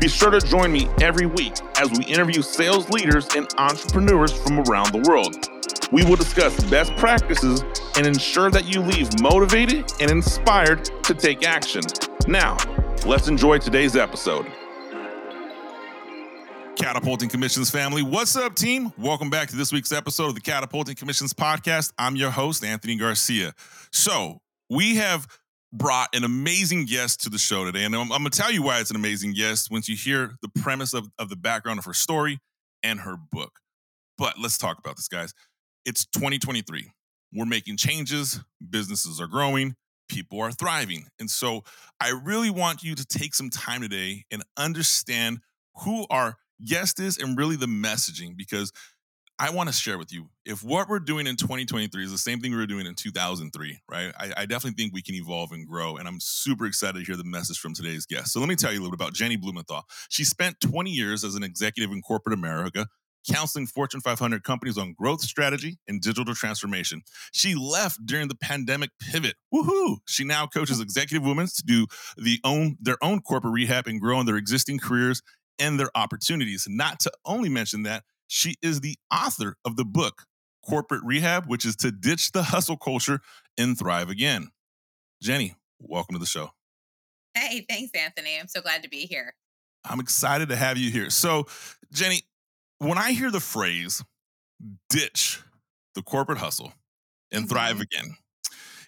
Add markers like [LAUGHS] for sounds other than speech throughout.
Be sure to join me every week as we interview sales leaders and entrepreneurs from around the world. We will discuss best practices and ensure that you leave motivated and inspired to take action. Now, let's enjoy today's episode. Catapulting Commissions family. What's up, team? Welcome back to this week's episode of the Catapulting Commissions podcast. I'm your host, Anthony Garcia. So, we have brought an amazing guest to the show today. And I'm, I'm going to tell you why it's an amazing guest once you hear the premise of, of the background of her story and her book. But let's talk about this, guys. It's 2023. We're making changes, businesses are growing, people are thriving. And so I really want you to take some time today and understand who our guest is and really the messaging because I want to share with you if what we're doing in 2023 is the same thing we were doing in 2003, right? I, I, definitely think we can evolve and grow. And I'm super excited to hear the message from today's guest. So let me tell you a little bit about Jenny Blumenthal. She spent 20 years as an executive in corporate America. Counseling Fortune 500 companies on growth strategy and digital transformation. She left during the pandemic pivot. Woohoo! She now coaches executive women to do the own their own corporate rehab and grow in their existing careers and their opportunities. Not to only mention that, she is the author of the book, Corporate Rehab, which is to ditch the hustle culture and thrive again. Jenny, welcome to the show. Hey, thanks, Anthony. I'm so glad to be here. I'm excited to have you here. So, Jenny, when I hear the phrase ditch the corporate hustle and mm-hmm. thrive again,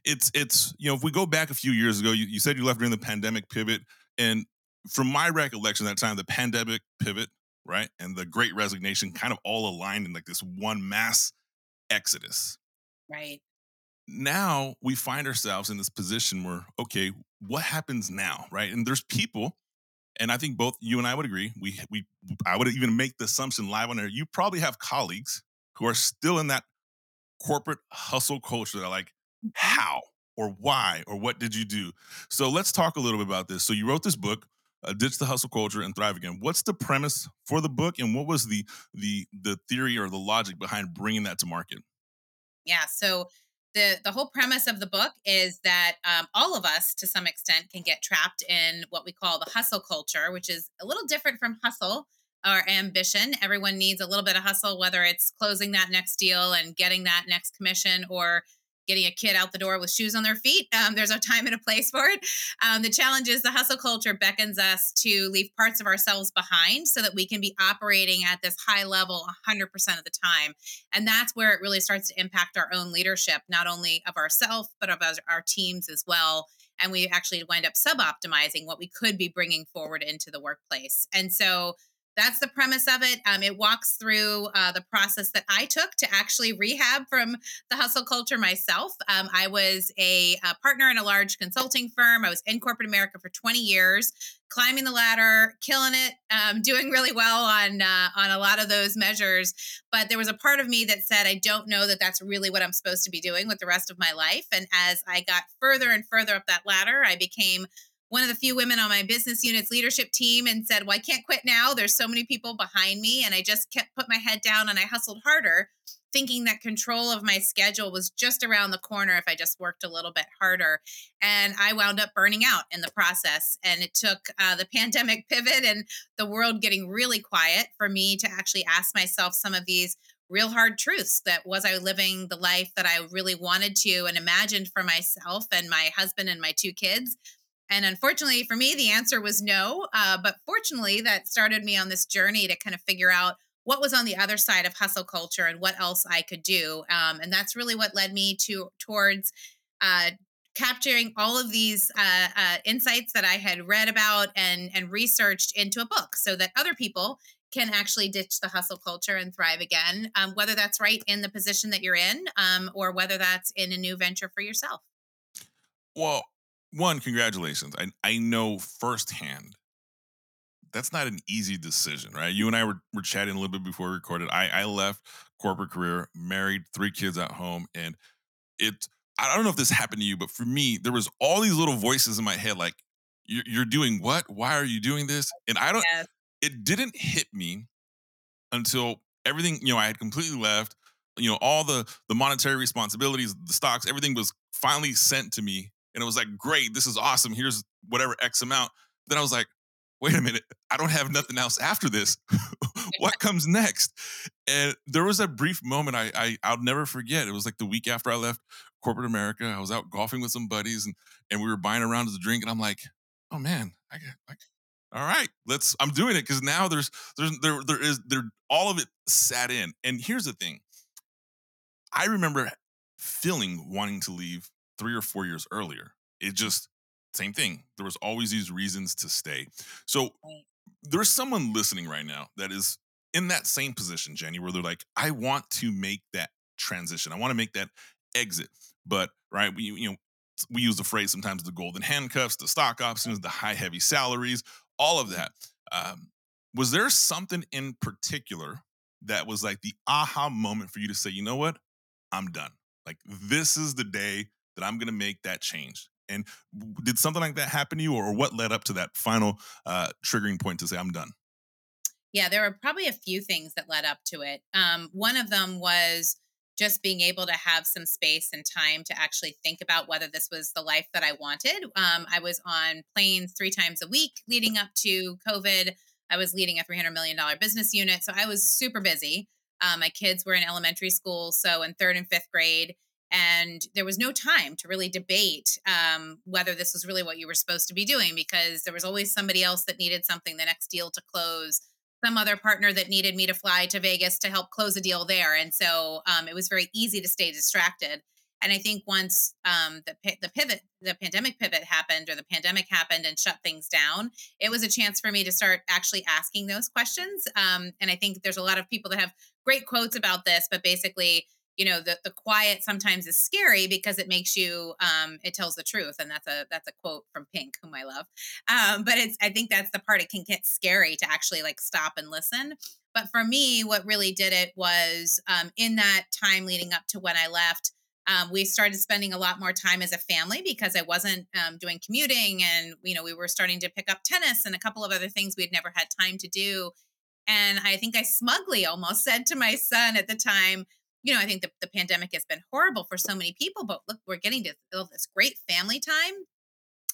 it's it's you know if we go back a few years ago, you, you said you left during the pandemic pivot, and from my recollection that time, the pandemic pivot right? And the great resignation kind of all aligned in like this one mass exodus. Right. Now we find ourselves in this position where, okay, what happens now? Right. And there's people, and I think both you and I would agree, we we I would even make the assumption live on air, you probably have colleagues who are still in that corporate hustle culture that are like, mm-hmm. how or why or what did you do? So let's talk a little bit about this. So you wrote this book uh, ditch the hustle culture and thrive again. What's the premise for the book and what was the the the theory or the logic behind bringing that to market? Yeah so the the whole premise of the book is that um, all of us to some extent can get trapped in what we call the hustle culture which is a little different from hustle or ambition. Everyone needs a little bit of hustle whether it's closing that next deal and getting that next commission or getting a kid out the door with shoes on their feet. Um, there's a time and a place for it. Um, the challenge is the hustle culture beckons us to leave parts of ourselves behind so that we can be operating at this high level 100% of the time. And that's where it really starts to impact our own leadership, not only of ourselves, but of our teams as well. And we actually wind up sub optimizing what we could be bringing forward into the workplace. And so that's the premise of it. Um, it walks through uh, the process that I took to actually rehab from the hustle culture myself. Um, I was a, a, partner in a large consulting firm. I was in corporate America for 20 years, climbing the ladder, killing it, um, doing really well on uh, on a lot of those measures. But there was a part of me that said, I don't know that that's really what I'm supposed to be doing with the rest of my life. And as I got further and further up that ladder, I became one of the few women on my business unit's leadership team and said, Well, I can't quit now. There's so many people behind me. And I just kept put my head down and I hustled harder, thinking that control of my schedule was just around the corner if I just worked a little bit harder. And I wound up burning out in the process. And it took uh, the [LAUGHS] pandemic pivot and the world getting really quiet for me to actually ask myself some of these real hard truths that was I living the life that I really wanted to and imagined for myself and my husband and my two kids and unfortunately for me, the answer was no. Uh, but fortunately, that started me on this journey to kind of figure out what was on the other side of hustle culture and what else I could do. Um, and that's really what led me to towards uh, capturing all of these uh, uh, insights that I had read about and and researched into a book, so that other people can actually ditch the hustle culture and thrive again. Um, whether that's right in the position that you're in, um, or whether that's in a new venture for yourself. Well, one, congratulations. I, I know firsthand that's not an easy decision, right? You and I were, were chatting a little bit before we recorded. I, I left corporate career, married, three kids at home, and it. I don't know if this happened to you, but for me, there was all these little voices in my head, like, "You're, you're doing what? Why are you doing this?" And I don't. Yes. It didn't hit me until everything. You know, I had completely left. You know, all the the monetary responsibilities, the stocks, everything was finally sent to me, and it was like, "Great, this is awesome. Here's whatever X amount." Then I was like, wait a minute, I don't have nothing else after this. [LAUGHS] what [LAUGHS] comes next? And there was a brief moment I, I I'll never forget. It was like the week after I left corporate America. I was out golfing with some buddies and and we were buying a round of the drink, and I'm like, oh man, I get like all right, let's I'm doing it because now there's there's there there is there all of it sat in. And here's the thing. I remember feeling wanting to leave three or four years earlier. It just same thing. There was always these reasons to stay. So there's someone listening right now that is in that same position, Jenny, where they're like, I want to make that transition. I want to make that exit. But right, we you know we use the phrase sometimes the golden handcuffs, the stock options, the high heavy salaries, all of that. Um, was there something in particular that was like the aha moment for you to say, you know what, I'm done. Like this is the day that I'm going to make that change. And did something like that happen to you, or what led up to that final uh, triggering point to say, I'm done? Yeah, there were probably a few things that led up to it. Um, one of them was just being able to have some space and time to actually think about whether this was the life that I wanted. Um, I was on planes three times a week leading up to COVID. I was leading a $300 million business unit. So I was super busy. Um, my kids were in elementary school, so in third and fifth grade and there was no time to really debate um, whether this was really what you were supposed to be doing because there was always somebody else that needed something the next deal to close some other partner that needed me to fly to vegas to help close a deal there and so um, it was very easy to stay distracted. And i think once um, the, the pivot the pandemic pivot happened or the pandemic happened and shut things down it was a chance for me to start actually asking those questions um, and i think there's a lot of people that have great quotes about this but basically you know the the quiet sometimes is scary because it makes you um it tells the truth and that's a that's a quote from pink whom i love um but it's i think that's the part it can get scary to actually like stop and listen but for me what really did it was um in that time leading up to when i left um, we started spending a lot more time as a family because I wasn't um, doing commuting, and you know we were starting to pick up tennis and a couple of other things we had never had time to do. And I think I smugly almost said to my son at the time, you know, I think the, the pandemic has been horrible for so many people, but look, we're getting to build this great family time.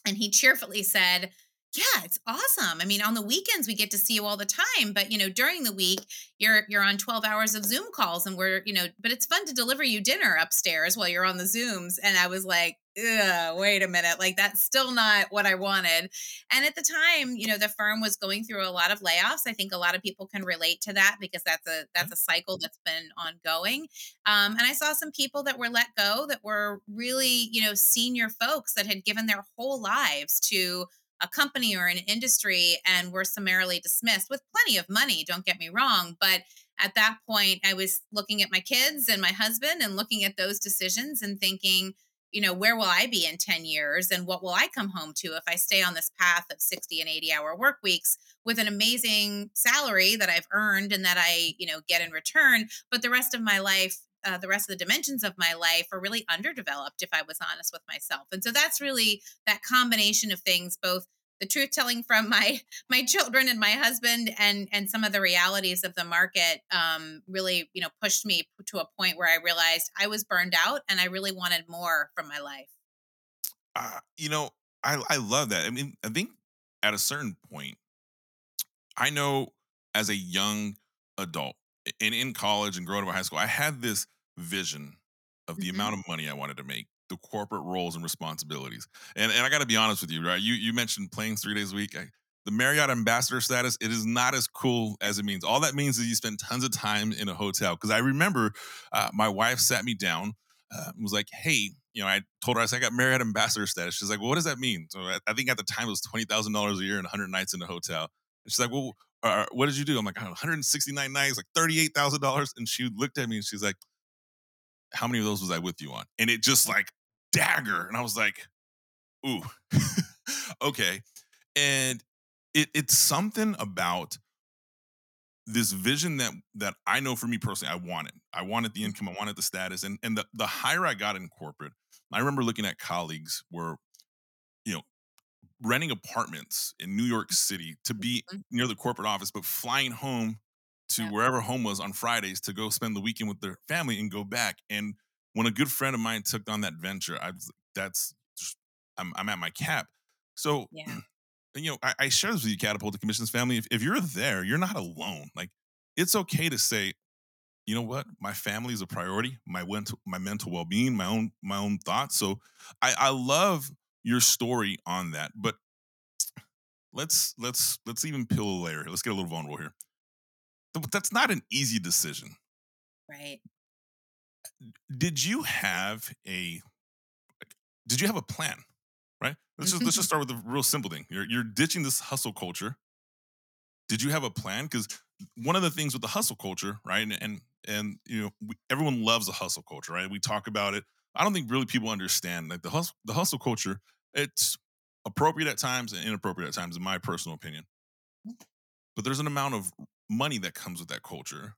And he cheerfully said, yeah, it's awesome. I mean, on the weekends we get to see you all the time, but you know, during the week you're you're on 12 hours of Zoom calls and we're, you know, but it's fun to deliver you dinner upstairs while you're on the Zooms. And I was like, wait a minute, like that's still not what I wanted. And at the time, you know, the firm was going through a lot of layoffs. I think a lot of people can relate to that because that's a that's a cycle that's been ongoing. Um, and I saw some people that were let go that were really, you know, senior folks that had given their whole lives to a company or an industry and were summarily dismissed with plenty of money, don't get me wrong. But at that point, I was looking at my kids and my husband and looking at those decisions and thinking, you know, where will I be in 10 years and what will I come home to if I stay on this path of 60 and 80 hour work weeks with an amazing salary that I've earned and that I, you know, get in return, but the rest of my life uh, the rest of the dimensions of my life are really underdeveloped if i was honest with myself. And so that's really that combination of things both the truth telling from my [LAUGHS] my children and my husband and and some of the realities of the market um, really you know pushed me to a point where i realized i was burned out and i really wanted more from my life. Uh, you know I, I love that. I mean i think at a certain point i know as a young adult and in college and growing up in high school, I had this vision of the mm-hmm. amount of money I wanted to make, the corporate roles and responsibilities. And and I got to be honest with you, right? You you mentioned playing three days a week. I, the Marriott ambassador status, it is not as cool as it means. All that means is you spend tons of time in a hotel. Because I remember uh, my wife sat me down, uh, was like, "Hey, you know," I told her I said I got Marriott ambassador status. She's like, well, "What does that mean?" So I, I think at the time it was twenty thousand dollars a year and hundred nights in a hotel. And she's like, "Well, uh, what did you do? I'm like, 169 nights, like $38,000. And she looked at me and she's like, how many of those was I with you on? And it just like dagger. And I was like, ooh, [LAUGHS] okay. And it, it's something about this vision that that I know for me personally, I wanted. I wanted the income, I wanted the status, and and the the higher I got in corporate, I remember looking at colleagues where, you know, renting apartments in New York City to be Mhm. near the corporate office, but flying home to Yeah. wherever home was on Fridays to go spend the weekend with their family and go back. And when a good friend of mine took on that venture, I that's just I'm I'm at my cap. So Yeah. [CLEARS THROAT] you know, I, I share this with you, Catapult the Commissions family. If, if you're there, you're not alone. Like, it's okay to say, you know what, my family is a priority. My mental, my mental well being, my own, my own thoughts. So, I, I love your story on that. But let's let's let's even peel a layer. Let's get a little vulnerable here. But that's not an easy decision. Right. Did you have a did you have a plan? Right. Let's just let's mm-hmm. just start with a real simple thing. You're you're ditching this hustle culture. Did you have a plan? Because one of the things with the hustle culture, right, and and, and you know, we, everyone loves a hustle culture, right? We talk about it. I don't think really people understand like the hustle the hustle culture. It's appropriate at times and inappropriate at times, in my personal opinion. But there's an amount of money that comes with that culture.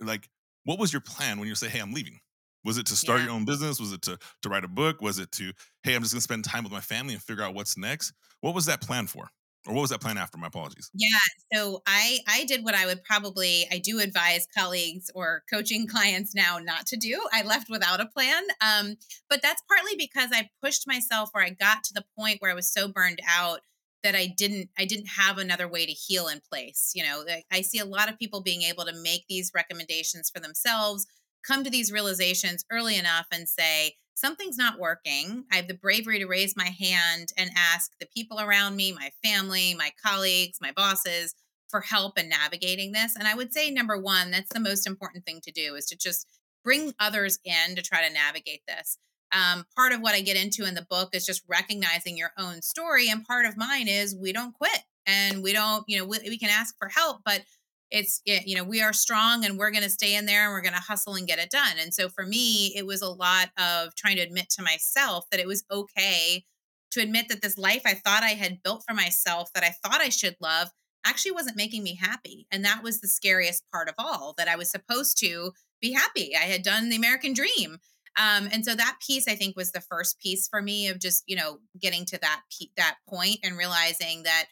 Like, what was your plan when you say, "Hey, I'm leaving"? Was it to start Yeah. your own business? Was it to to write a book? Was it to, "Hey, I'm just going to spend time with my family and figure out what's next"? What was that plan for? Or what was that plan after? My apologies. Yeah, so I I did what I would probably I do advise colleagues or coaching [LAUGHS] clients now not to do. I left without a plan. Um, but that's partly because I pushed myself where I got to the point where I was so burned out that I didn't I didn't have another way to heal in place. You know, I see a lot of people being able to make these recommendations for themselves, come to these realizations early enough and say, something's not working. I have the bravery to raise my hand and ask the people around me, my family, my colleagues, my bosses for help in navigating this. And I would say number 1, that's the most important thing to do is to just bring others in to try to navigate this. Um, part of what I get into in the book is just recognizing your own story. And part of mine is we don't quit and we don't, you know, we, we can ask for help, but it's it- you know we are strong and we're going to stay in there and we're going to hustle and get it done and so for me it was a lot of trying to admit to myself that it was okay to admit that this life i thought i had built for myself that i thought i should love actually wasn't making me happy and that was the scariest part of all that i was supposed to be happy i had done the american dream um, and so that piece i think was the first piece for me of just you know getting to that that point and realizing that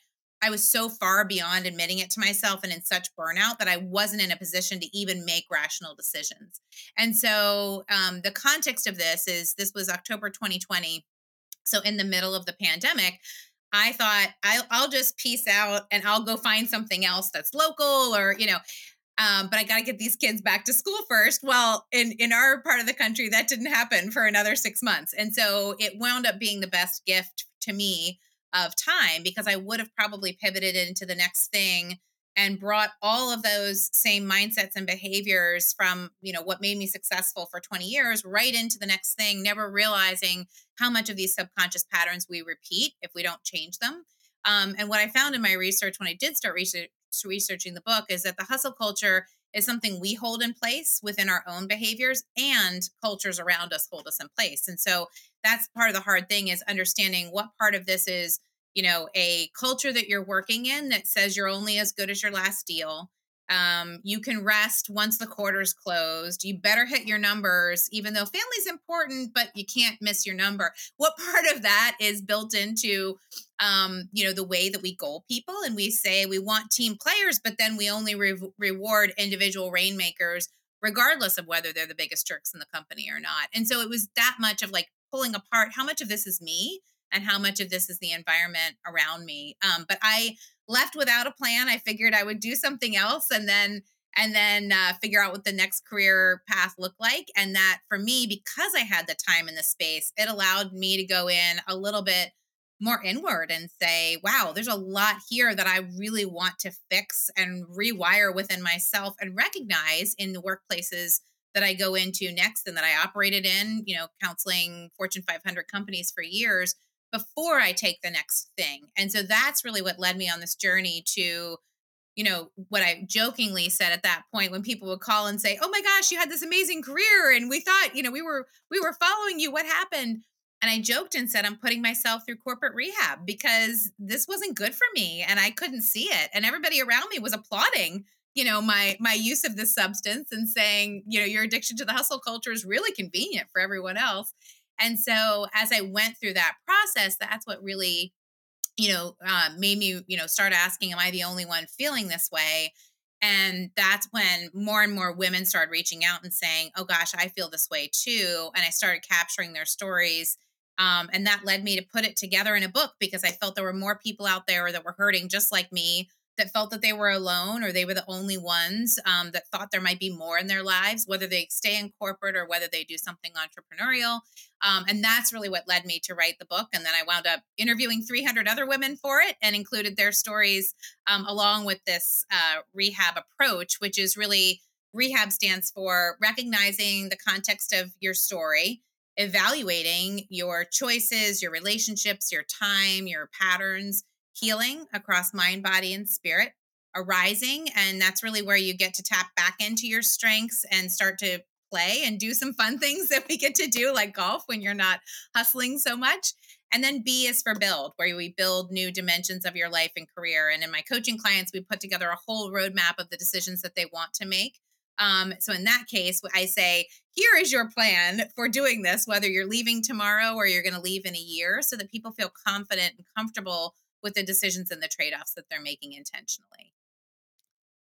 I was so far beyond admitting it to myself and in such burnout that I wasn't in a position to even make rational decisions. And so um, the context of this is this was October 2020. So in the middle of the pandemic, I thought I'll, I'll just peace out and I'll go find something else that's local or, you know, um, but I got to get these kids back to school first. Well, in in our part of the country, that didn't happen for another six months, and so it wound up being the best gift to me of time because I would have probably pivoted into the next thing and brought all of those same mindsets and behaviors from you know what made me successful for 20 years right into the next thing never realizing how much of these subconscious patterns we repeat if we don't change them um, and what i found in my research when i did start research, researching the book is that the hustle culture is something we hold in place within our own behaviors and cultures around us hold us in place. And so that's part of the hard thing is understanding what part of this is you know a culture that you're working in that says you're only as good as your last deal um, you can rest once the quarter's closed. You better hit your numbers even though family's important but you can't miss your number. What [LAUGHS] part of that is built into um, you know the way that we goal people and we say we want team players but then we only re- reward individual rainmakers regardless of whether they're the biggest jerks in the company or not. And so it was that much of like pulling apart how much of this is me and how much of this is the environment around me. Um, but i left without a plan. I figured i would do something else and then and then uh, figure out what the next career path looked like. And that for me because i had the time and the space it allowed me to go in a little bit more inward and say wow there's a lot here that i really want to fix and rewire within myself and recognize in the workplaces that I go into next and that I operated in, you know, counseling Fortune 500 companies for years before I take the next thing. And so that's really what led me on this journey to, you know, what I jokingly said at that point when people would call and say, "Oh my gosh, you had this amazing career and we thought, you know, we were we were following you. What happened?" And I joked and said, I'm putting myself through corporate rehab because this wasn't good for me and I couldn't see it. And everybody around me was applauding, you know, my my use of this substance and saying, you know, your addiction to the hustle culture is really convenient for everyone else. And so as I went through that process, that's what really, you know, uh, made me, you know, start asking, am I the only one feeling this way? And that's when more and more women started reaching out and saying, oh gosh, I feel this way too. And I started capturing their stories. Um, and that led me to put it together in a book because I felt there were more people out there that were hurting just like me that felt that they were alone or they were the only ones um, that thought there might be more in their lives, whether they stay in corporate or whether they do something entrepreneurial. Um, and that's really what led me to write the book. And then I wound up interviewing 300 other women for it and included their stories um, along with this uh, rehab approach, which is really rehab stands for recognizing the context of your story evaluating your choices, your relationships, your time, your patterns, healing across mind, body, and spirit, arising. And that's really where you get to tap back into your strengths and start to play and do some fun [LAUGHS] things that we get to do, like golf when you're not hustling so much. And then B is for build, where we build new dimensions of your life and career. And in my coaching clients, we put together a whole roadmap of the decisions that they want to make. Um, so in that case, I say, here is your plan for doing this, whether you're leaving tomorrow or you're going to leave in a year, so that people feel confident and comfortable with the decisions and the trade-offs that they're making intentionally.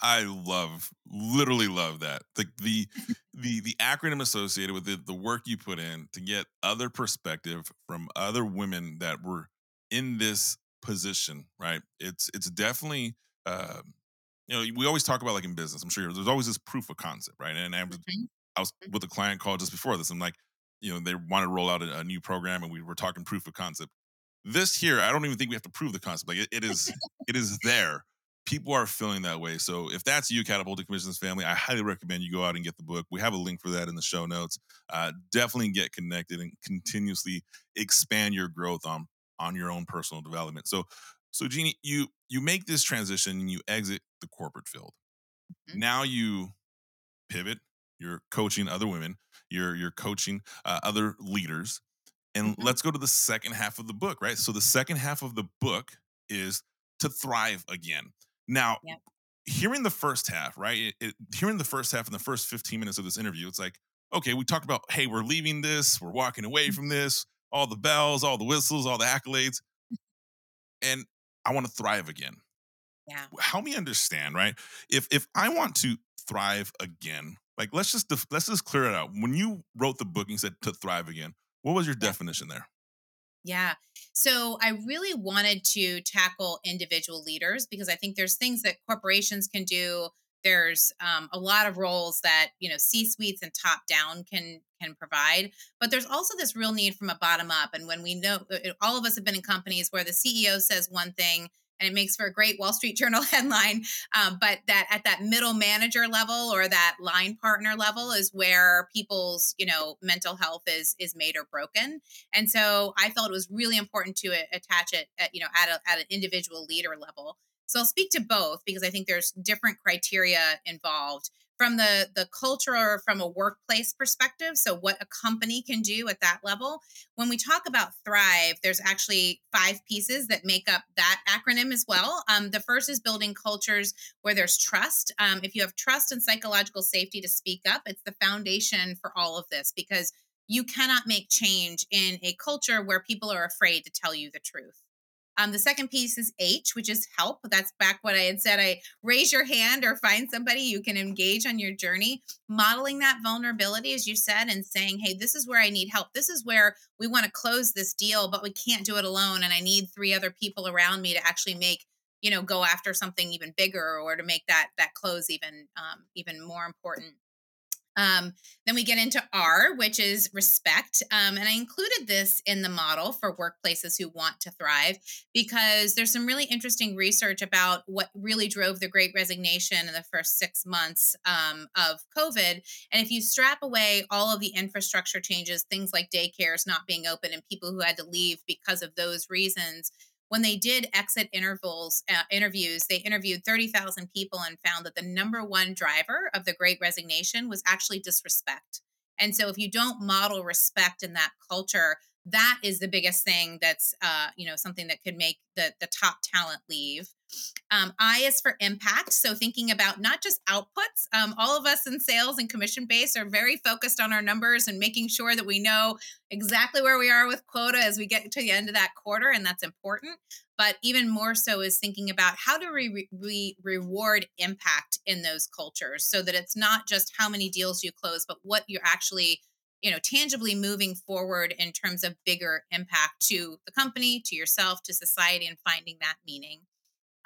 I love, literally love that. The the the the acronym associated with it, the work you put in to get other perspective from other women that were in this position, right? It's it's definitely uh, you know, we always talk about like in business, I'm sure there's always this proof of concept, right? And I was, mm-hmm. I was with a client call just before this. I'm like, you know, they want to roll out a, a new program and we were talking proof of concept this here, I don't even think we have to prove the concept. Like it, it is, it is there. People are feeling that way. So if that's you, Catapulting Commissions family, I highly recommend you go out and get the book. We have a link for that in the show notes. Uh, definitely get connected and continuously expand your growth on on your own personal development. So, so Jeannie, you you make this transition and you exit the corporate field. Mm-hmm. Now you pivot. You're coaching other women. You're you're coaching uh, other leaders and mm-hmm. let's go to the second half of the book, right? So the second half of the book is to thrive again. Now, yep. hearing the first half, right? It, it, hearing the first half in the first 15 minutes of this interview, it's like, okay, we talked about, hey, we're leaving this, we're walking away mm-hmm. from this, all the bells, all the whistles, all the accolades. And I want to thrive again. Yeah. Help me understand, right? If if I want to thrive again, like let's just let's just clear it out. When you wrote the book and said to thrive again, what was your definition there? Yeah. So I really wanted to tackle individual leaders because I think there's things that corporations can do. There's um, a lot of roles that you know C suites and top down can can provide, but there's also this real need from a bottom up. And when we know, uh, all of us have been in companies where the CEO says one thing and it makes for a great Wall Street Journal [LAUGHS] headline. Um, but that at that middle manager level or that line partner level is where people's you know mental health is is made or broken. And so I felt it was really important to attach it at, you know at a, at an individual leader level. So I'll speak to both because I think there's different criteria involved from the the culture or from a workplace perspective so what a company can do at that level. When we talk about thrive there's actually five pieces that make up that acronym as well. Um, the first is building cultures where there's trust. Um, if you have trust and psychological safety to speak up it's the foundation for all of this because you cannot make change in a culture where people are afraid to tell you the truth um, the second piece is H, which is help. That's back what I had said. I raise your hand or find somebody you can engage on your journey, modeling that vulnerability, as you said, and saying, hey, this is where I need help. This is where we want to close this deal, but we can't do it alone. And I need three other people around me to actually make you know go after something even bigger or to make that that close even um, even more important um, then we get into R, which is respect. Um, and I included this in the model for workplaces who want to thrive because there's some really interesting research about what really drove the great resignation in the first six months um, of COVID. And if you strap away all of the infrastructure changes, things like daycares not being open and people who had to leave because of those reasons, when they did exit intervals uh, interviews they interviewed 30,000 people and found that the number one driver of the great resignation was actually disrespect. And so if you don't model respect in that culture that is the biggest thing that's uh, you know something that could make the the top talent leave. Um, i is for impact so thinking about not just outputs um, all of us in sales and commission base are very focused on our numbers and making sure that we know exactly where we are with quota as we get to the end of that quarter and that's important. But even more so is thinking about how do we, we reward impact in those cultures so that it's not just how many deals you close but what you're actually you know tangibly moving forward in terms of bigger impact to the company to yourself to society and finding that meaning.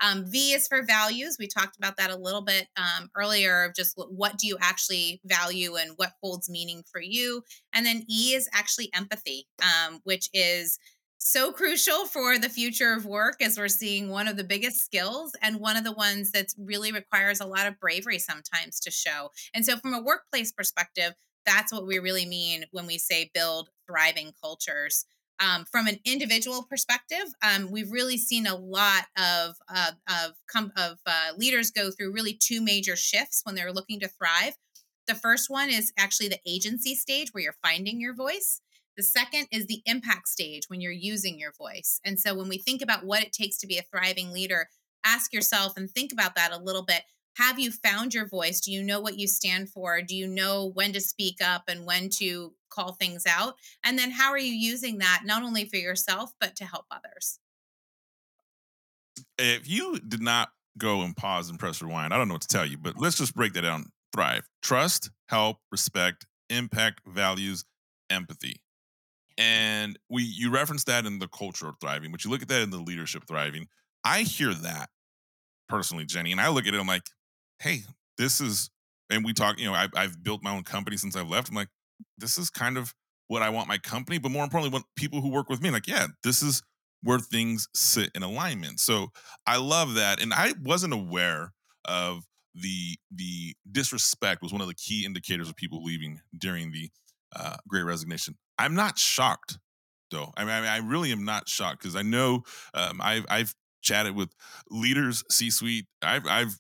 Um, v is for values. We talked about that a little bit um, earlier of just what do you actually value and what holds meaning for you? And then e is actually empathy um, which is so crucial for the future of work as we're seeing one of the biggest skills and one of the ones that really requires a lot of bravery sometimes to show. And so, from a workplace perspective, that's what we really mean when we say build thriving cultures. Um, from an individual perspective, um, we've really seen a lot of uh, of com- of uh, leaders go through really two major shifts when they're looking to thrive. The first one is actually the agency stage where you're finding your voice. The second is the impact stage when you're using your voice. And so when we think about what it takes to be a thriving leader, ask yourself and think about that a little bit have you found your voice? Do you know what you stand for? Do you know when to speak up and when to call things out? And then how are you using that not only for yourself, but to help others? If you did not go and pause and press rewind, I don't know what to tell you, but let's just break that down. Thrive, trust, help, respect, impact, values, empathy. And we you reference that in the culture of thriving, but you look at that in the leadership thriving. I hear that personally, Jenny, and I look at it, I'm like, hey, this is, and we talk, you know, I, I've built my own company since I've left. I'm like, this is kind of what I want my company, but more importantly, what people who work with me, like, yeah, this is where things sit in alignment. So I love that. And I wasn't aware of the the disrespect was one of the key indicators of people leaving during the uh, great resignation. I'm not shocked though. I mean, I really am not shocked because I know um, I've I've chatted with leaders, C-suite. I've I've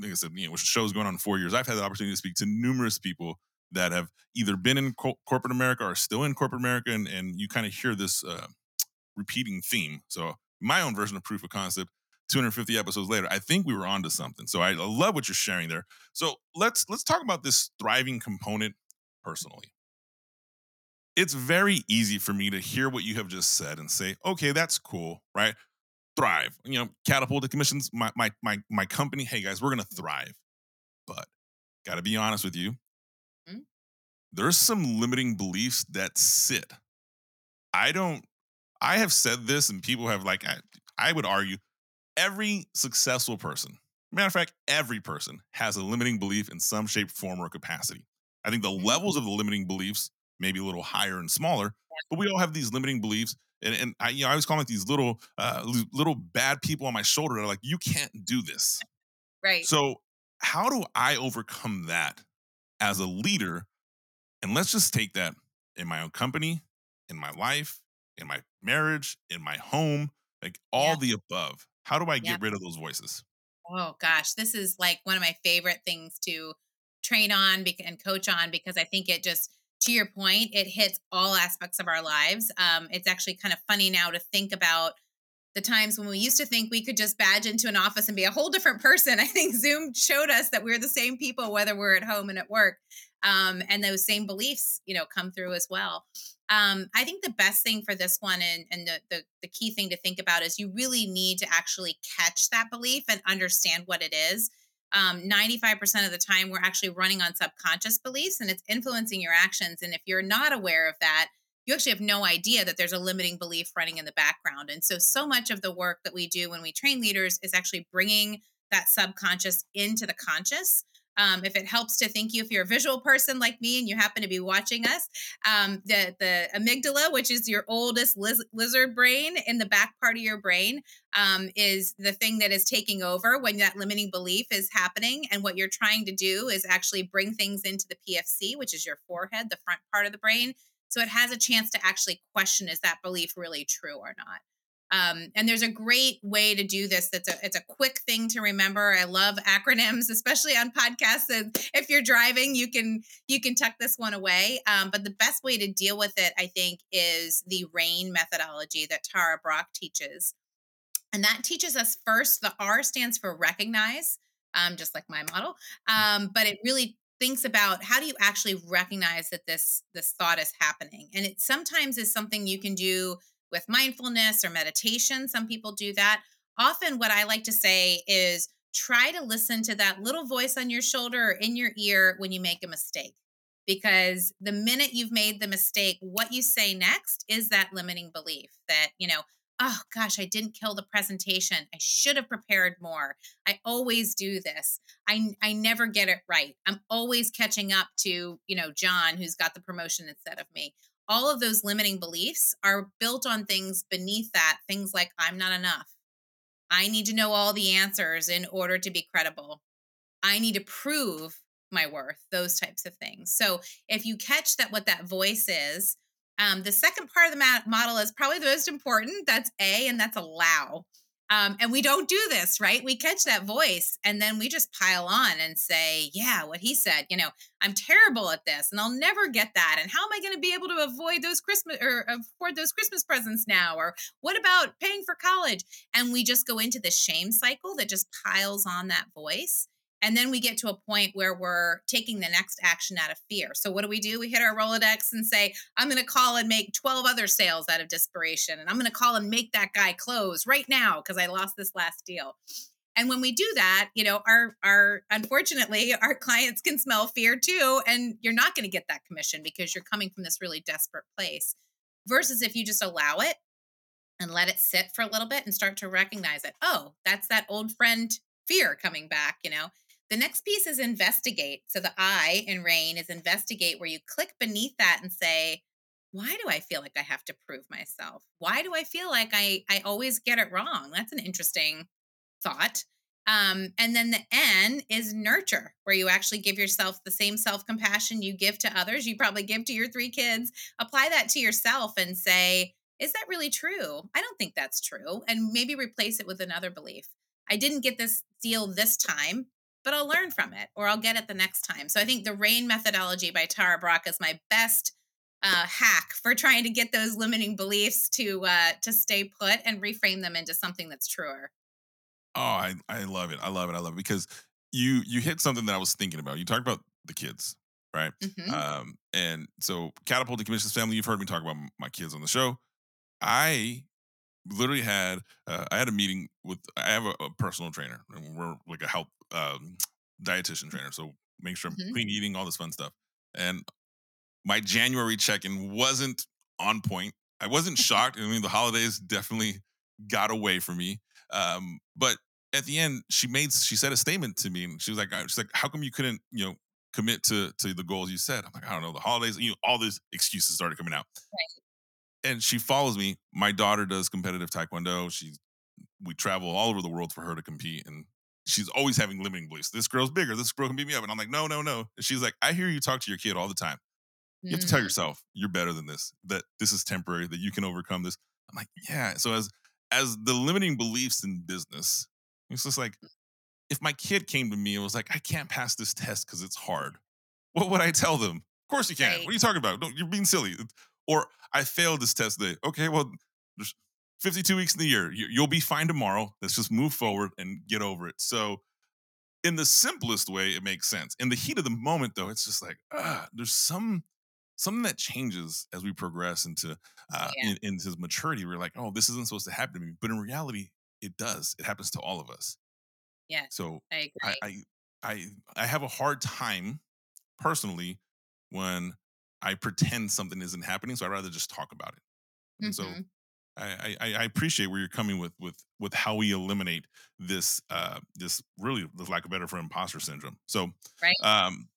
like I said, you know, which shows going on four years. I've had the opportunity to speak to numerous people that have either been in co- corporate America or still in corporate America, and, and you kind of hear this uh, repeating theme. So my own version of proof of concept. 250 episodes later, I think we were onto something. So I love what you're sharing there. So let's let's talk about this thriving component personally. It's very easy for me to hear what you have just said and say, okay, that's cool, right? Thrive. You know, catapulted commissions, my my my my company. Hey guys, we're gonna thrive, but got to be honest with you. Mm-hmm. There's some limiting beliefs that sit. I don't. I have said this, and people have like. I, I would argue every successful person, matter of fact, every person has a limiting belief in some shape, form, or capacity. I think the mm-hmm. levels of the limiting beliefs may be a little higher and smaller, but we all have these limiting beliefs and, and I, you know, I always call them these little, uh, little bad people on my shoulder that are like, you can't do this. Right. So, how do I overcome that as a leader? And let's just take that in my own company, in my life, in my marriage, in my home, like all yeah. the above. How do I get yeah. rid of those voices? Oh gosh, this is like one of my favorite things to train on and coach on because I think it just to your point, it hits all aspects of our lives. Um, it's actually kind of funny now to think about the times when we used to think we could just badge into an office and be a whole different person. [LAUGHS] I think Zoom showed us that we're the same people, whether we're at home and at work. Um, and those same beliefs, you know, come through as well. Um, I think the best thing for this one and, and the, the, the key thing to think about is you really need to actually catch that belief and understand what it is um, 95% of the time we're actually running on subconscious beliefs and it's influencing your actions. And if you're not aware of that, you actually have no idea that there's a limiting belief running in the background. And so, so much of the work that we do when we train leaders is actually bringing that subconscious into the conscious um, if it helps to thank you, if you're a visual person like me and you happen to be watching us, um, the the amygdala, which is your oldest liz- lizard brain in the back part of your brain, um, is the thing that is taking over when that limiting belief is happening. And what you're trying to do is actually bring things into the PFC, which is your forehead, the front part of the brain, so it has a chance to actually question is that belief really true or not. Um, and there's a great way to do this. That's a it's a quick thing to remember. I love acronyms, [LAUGHS] especially on podcasts. And if you're driving, you can you can tuck this one away. Um, but the best way to deal with it, I think, is the RAIN methodology that Tara Brach teaches. And that teaches us first the R stands for recognize, um, just like my model. Um, but it really thinks about how do you actually recognize that this this thought is happening and it sometimes is something you can do with mindfulness or meditation some people do that often what i like to say is try to listen to that little voice on your shoulder or in your ear when you make a mistake because the minute you've made the mistake what you say next is that limiting belief that you know oh gosh, I didn't kill the presentation. I should have prepared more. I always do this. I I never get it right. I'm always catching up to, you know, John who's got the promotion instead of me. All of those limiting beliefs are built on things beneath that, things like I'm not enough. I need to know all the answers in order to be credible. I need to prove my worth, those types of things. So if you catch that what that voice is, um, the second part of the model is probably the most important. That's A, and that's allow. Um, and we don't do this, right? We catch that voice and then we just pile on and say, yeah, what he said, you know, I'm terrible at this and I'll never get that. And how am I going to be able to avoid those Christmas or afford those Christmas presents now? Or what about paying for college? And we just go into the shame cycle that just piles on that voice. And then we get to a point where we're taking the next action out of fear. So what do we do? We hit our Rolodex and say, I'm going to call and make 12 other sales out of desperation. And I'm going to call and make that guy close right now because I lost this last deal. And when we do that, you know, our our unfortunately, our clients can smell fear too. And you're not going to get that commission because you're coming from this really desperate place. Versus if you just allow it and let it sit for a little bit and start to recognize it. Oh, that's that old friend fear coming back, you know the next piece is investigate. So the I in RAIN is investigate, where you click beneath that and say, why do I feel like I have to prove myself? Why do I feel like I I always get it wrong? That's an interesting thought. Um, and then the N is nurture, where you actually give yourself the same self compassion you give to others. You probably give to your three kids. Apply that to yourself and say, is that really true? I don't think that's true. And maybe replace it with another belief. I didn't get this deal this time but I'll learn from it or I'll get it the next time. So I think the RAIN methodology by Tara Brach is my best uh, hack for trying to get those limiting beliefs to uh, to stay put and reframe them into something that's truer. Oh, I, I love it. I love it. I love it because you you hit something that I was thinking about. You talked about the kids, right? Mm-hmm. Um, and so catapulting commissions family. You've heard me talk about my kids on the show. I literally had uh, I had a meeting with I have a, a, personal trainer and we're like a health um, dietitian trainer, so make sure I'm mm-hmm. clean eating, all this fun stuff. And my January check-in wasn't on point. I wasn't [LAUGHS] shocked. I mean, the holidays definitely got away from me. Um, but at the end, she made she said a statement to me, and she was like, "She's like, how come you couldn't, you know, commit to to the goals you set?" I'm like, "I don't know, the holidays, you know, all these excuses started coming out." Right and she follows me. My daughter does competitive taekwondo. She we travel all over the world for her to compete, and she's always having limiting beliefs. This girl's bigger. This girl can beat me up, and I'm like, no, no, no. And she's like, I hear you talk to your kid all the time. You have to tell mm. yourself you're better than this. That this is temporary. That you can overcome this. I'm like, yeah. So as as the limiting beliefs in business, it's just like if my kid came to me and was like, I can't pass this test because it's hard. What would I tell them? Of course you can. Right. What are you talking about? No, you're being silly. Or I failed this test today. Okay, well, there's 52 weeks in the year. You'll be fine tomorrow. Let's just move forward and get over it. So, in the simplest way, it makes sense. In the heat of the moment, though, it's just like, ah, there's some something that changes as we progress into uh, yeah. in, into maturity. We're like, oh, this isn't supposed to happen to me, but in reality, it does. It happens to all of us. Yeah. So I I, I I I have a hard time personally when I pretend something isn't happening, so I'd rather just talk about it. And mm-hmm. so I, I, I, appreciate where you're coming with with with how we eliminate this uh this really the lack of better for imposter syndrome. So right. Um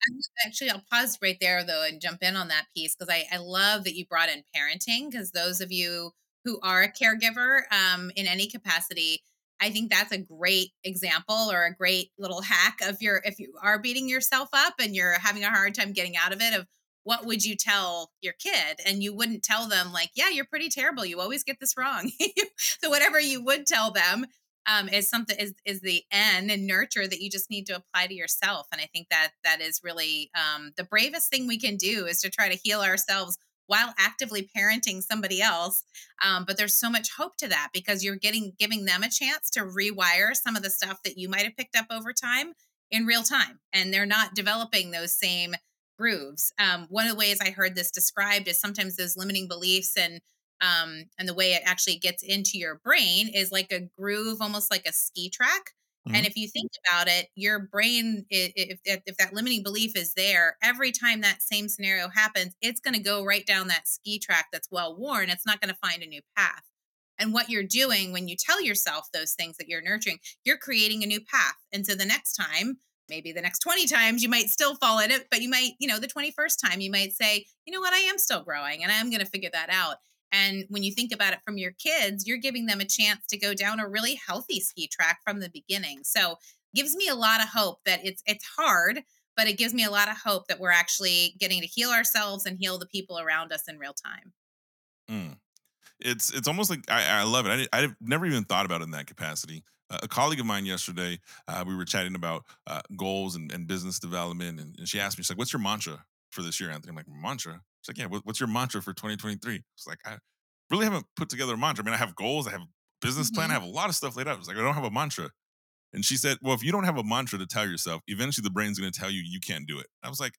actually I'll pause right there though and jump in on that piece because I, I love that you brought in parenting because those of you who are a caregiver um in any capacity, I think that's a great example or a great little hack of your if you are beating yourself up and you're having a hard time getting out of it of what would you tell your kid? And you wouldn't tell them like, yeah, you're pretty terrible. You always get this wrong. [LAUGHS] so whatever you would tell them um, is something is is the N and nurture that you just need to apply to yourself. And I think that that is really um, the bravest thing we can do is to try to heal ourselves while actively parenting somebody else. Um, but there's so much hope to that because you're getting giving them a chance to rewire some of the stuff that you might have picked up over time in real time, and they're not developing those same grooves. Um, one of the ways I heard this described is sometimes those limiting beliefs and um, and the way it actually gets into your brain is like a groove, almost like a ski track. Mm-hmm. And if you think about it, your brain, if, if, if that limiting belief is there, every time that same scenario happens, it's going to go right down that ski track that's well worn. It's not going to find a new path. And what you're doing when you tell yourself those things that you're nurturing, you're creating a new path. And so the next time maybe the next 20 times you might still fall in it but you might you know the 21st time you might say you know what? I am still growing and i am going to figure that out. And when you think about it from your kids you're giving them a chance to go down a really healthy ski track from the beginning. So gives me a lot of hope that it's it's hard but it gives me a lot of hope that we're actually getting to heal ourselves and heal the people around us in real time. Mm. it's it's almost like i, I love it. I, i've never even thought about it in that capacity a colleague of mine yesterday, uh, we were chatting about uh, goals and, and, business development, and, and, she asked me, she's like, "What's your mantra for this year, Anthony?" I'm like, "Mantra." She's like, "Yeah, what, what's your mantra for 2023?" It's like, I really haven't put together a mantra. I mean, I have goals, I have a business plan, mm-hmm. I have a lot of stuff laid out. It's like I don't have a mantra. And she said, "Well, if you don't have a mantra to tell yourself, eventually the brain's going to tell you you can't do it." I was like,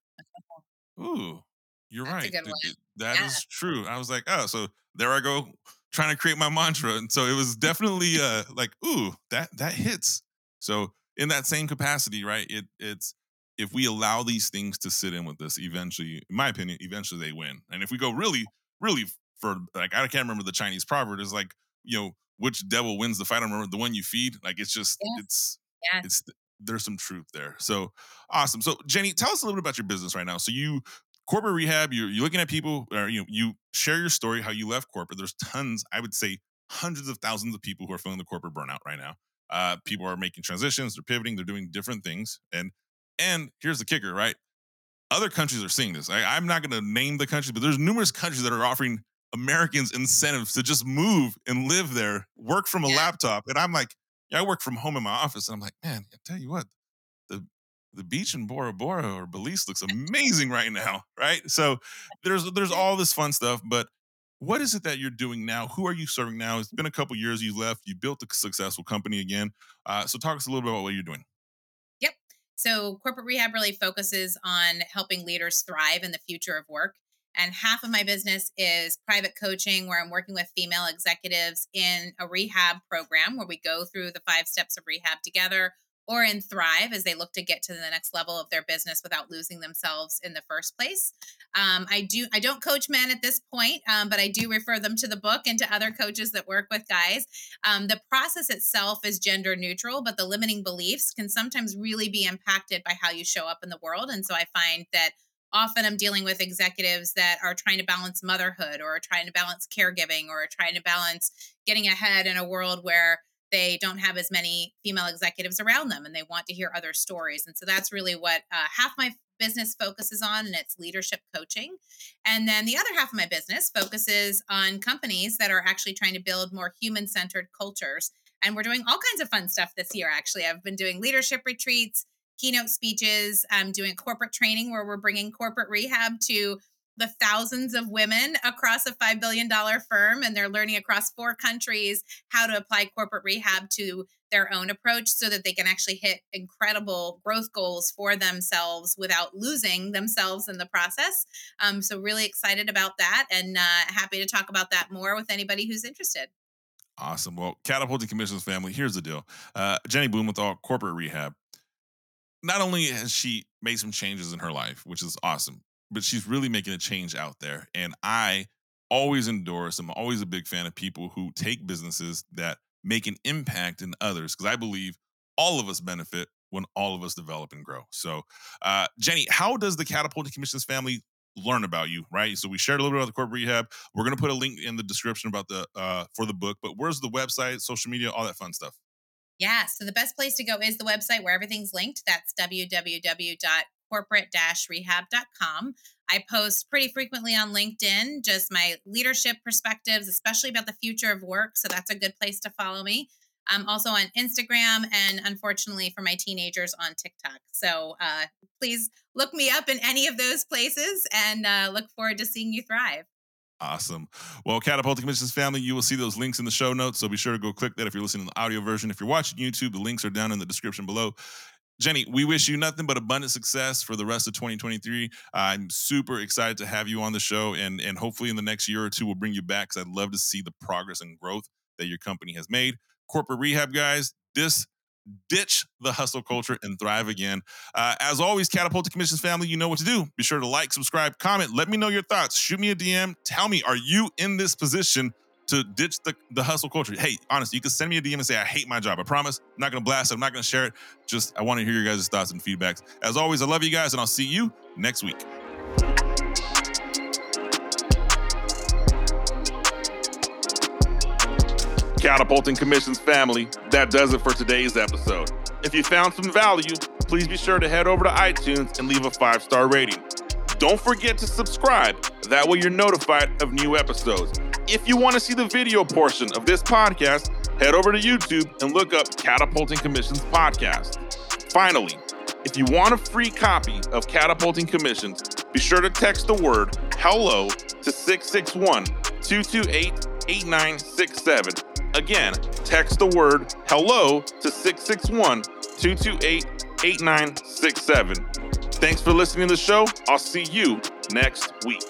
"Ooh, you're That's right. That yeah. is true." I was like, "Oh, so there I go trying to create my mantra. And so it was definitely uh like, ooh, that that hits. So in that same capacity, right? It it's if we allow these things to sit in with us, eventually, in my opinion, eventually they win. And if we go really, really for like I can't remember the Chinese proverb, is like, you know, which devil wins the fight? I remember the one you feed. Like it's just yeah. it's yeah. it's there's some truth there. So awesome. So Jenny, tell us a little bit about your business right now. So you corporate rehab, you're, you're looking at people, or you know, you share your story how you left corporate. There's tons, I would say, hundreds of thousands of people who are feeling the corporate burnout right now. Uh, people are making transitions, they're pivoting, they're doing different things, and and here's the kicker, right? Other countries are seeing this. I, I'm not going to name the countries, but there's numerous countries that are offering Americans incentives to just move and live there, work from a laptop. And I'm like, yeah, I work from home in my office, and I'm like, man, I tell you what, the beach in Bora Bora or Belize looks amazing right now, right? So there's there's all this fun stuff, but what is it that you're doing now? Who are you serving now? It's been a couple years you left. You built a successful company again. Uh, so talk us a little bit about what you're doing. Yep. So corporate rehab really focuses on helping leaders thrive in the future of work. And half of my business is private coaching, where I'm working with female executives in a rehab program where we go through the five steps of rehab together or in thrive as they look to get to the next level of their business without losing themselves in the first place. Um, i do i don't coach men at this point um, but i do refer them to the book and to other coaches that work with guys. Um, the process itself is gender neutral but the limiting beliefs can sometimes really be impacted by how you show up in the world. And so i find that often i'm dealing with executives that are trying to balance motherhood or trying to balance caregiving or trying to balance getting ahead in a world where they don't have as many female executives around them and they want to hear other stories. And so that's really what uh, half my business focuses on and it's leadership coaching. And then the other half of my business focuses on companies that are actually trying to build more human-centered cultures. And we're doing all kinds of fun stuff this year actually. I've been doing leadership retreats, keynote speeches, I'm doing corporate training where we're bringing corporate rehab to the thousands of women across a $5 billion firm and they're learning across four countries how to apply corporate rehab to their own approach so that they can actually hit incredible growth goals for themselves without losing themselves in the process. Um, so, really excited about that and uh, happy to talk about that more with anybody who's interested. Awesome. Well, Catapulting Commissions family, here's the deal uh, Jenny Blumenthal Corporate Rehab. Not only has she made some changes in her life, which is awesome, but she's really making a change out there. And I always endorse, I'm always a big fan of people who take businesses that make an impact in others because I believe all of us benefit when all of us develop and grow. So, uh, Jenny, how does the Catapulting Commissions family learn about you? Right. So we shared a little bit about the corporate rehab. We're going to put a link in the description about the uh, for the book. But where's the website, social media, all that fun stuff? Yeah. So the best place to go is the website where everything's linked. That's www corporate-rehab.com. I post pretty frequently on LinkedIn, just my leadership perspectives, especially about the future of work. So that's a good place to follow me. I'm also on Instagram and unfortunately for my teenagers on TikTok. So uh, please look me up in any of those places and uh, look forward to seeing you thrive. Awesome. Well, Catapulting Commissions family, you will see those links in the show notes. So be sure to go click that if you're listening to the audio version. If you're watching YouTube, the links are down in the description below. Jenny, we wish you nothing but abundant success for the rest of 2023. I'm super excited to have you on the show, and and hopefully in the next year or two we'll bring you back because I'd love to see the progress and growth that your company has made. Corporate rehab guys, this ditch the hustle culture and thrive again. Uh, as always, Catapulting Commissions family, you know what to do. Be sure to like, subscribe, comment. Let me know your thoughts. Shoot me a DM. Tell me, are you in this position? To ditch the, the hustle culture. Hey, honestly, you can send me a DM and say, I hate my job. I promise. I'm not going to blast it. I'm not going to share it. Just, I want to hear your guys' thoughts and feedbacks. As always, I love you guys, and I'll see you next week. Catapulting Commissions family, that does it for today's episode. If you found some value, please be sure to head over to iTunes and leave a five star rating. Don't forget to subscribe, that way you're notified of new episodes. If you want to see the video portion of this podcast, head over to YouTube and look up Catapulting Commissions Podcast. Finally, if you want a free copy of Catapulting Commissions, be sure to text the word hello to 661 228 8967. Again, text the word hello to 661 228 8967. Thanks for listening to the show. I'll see you next week.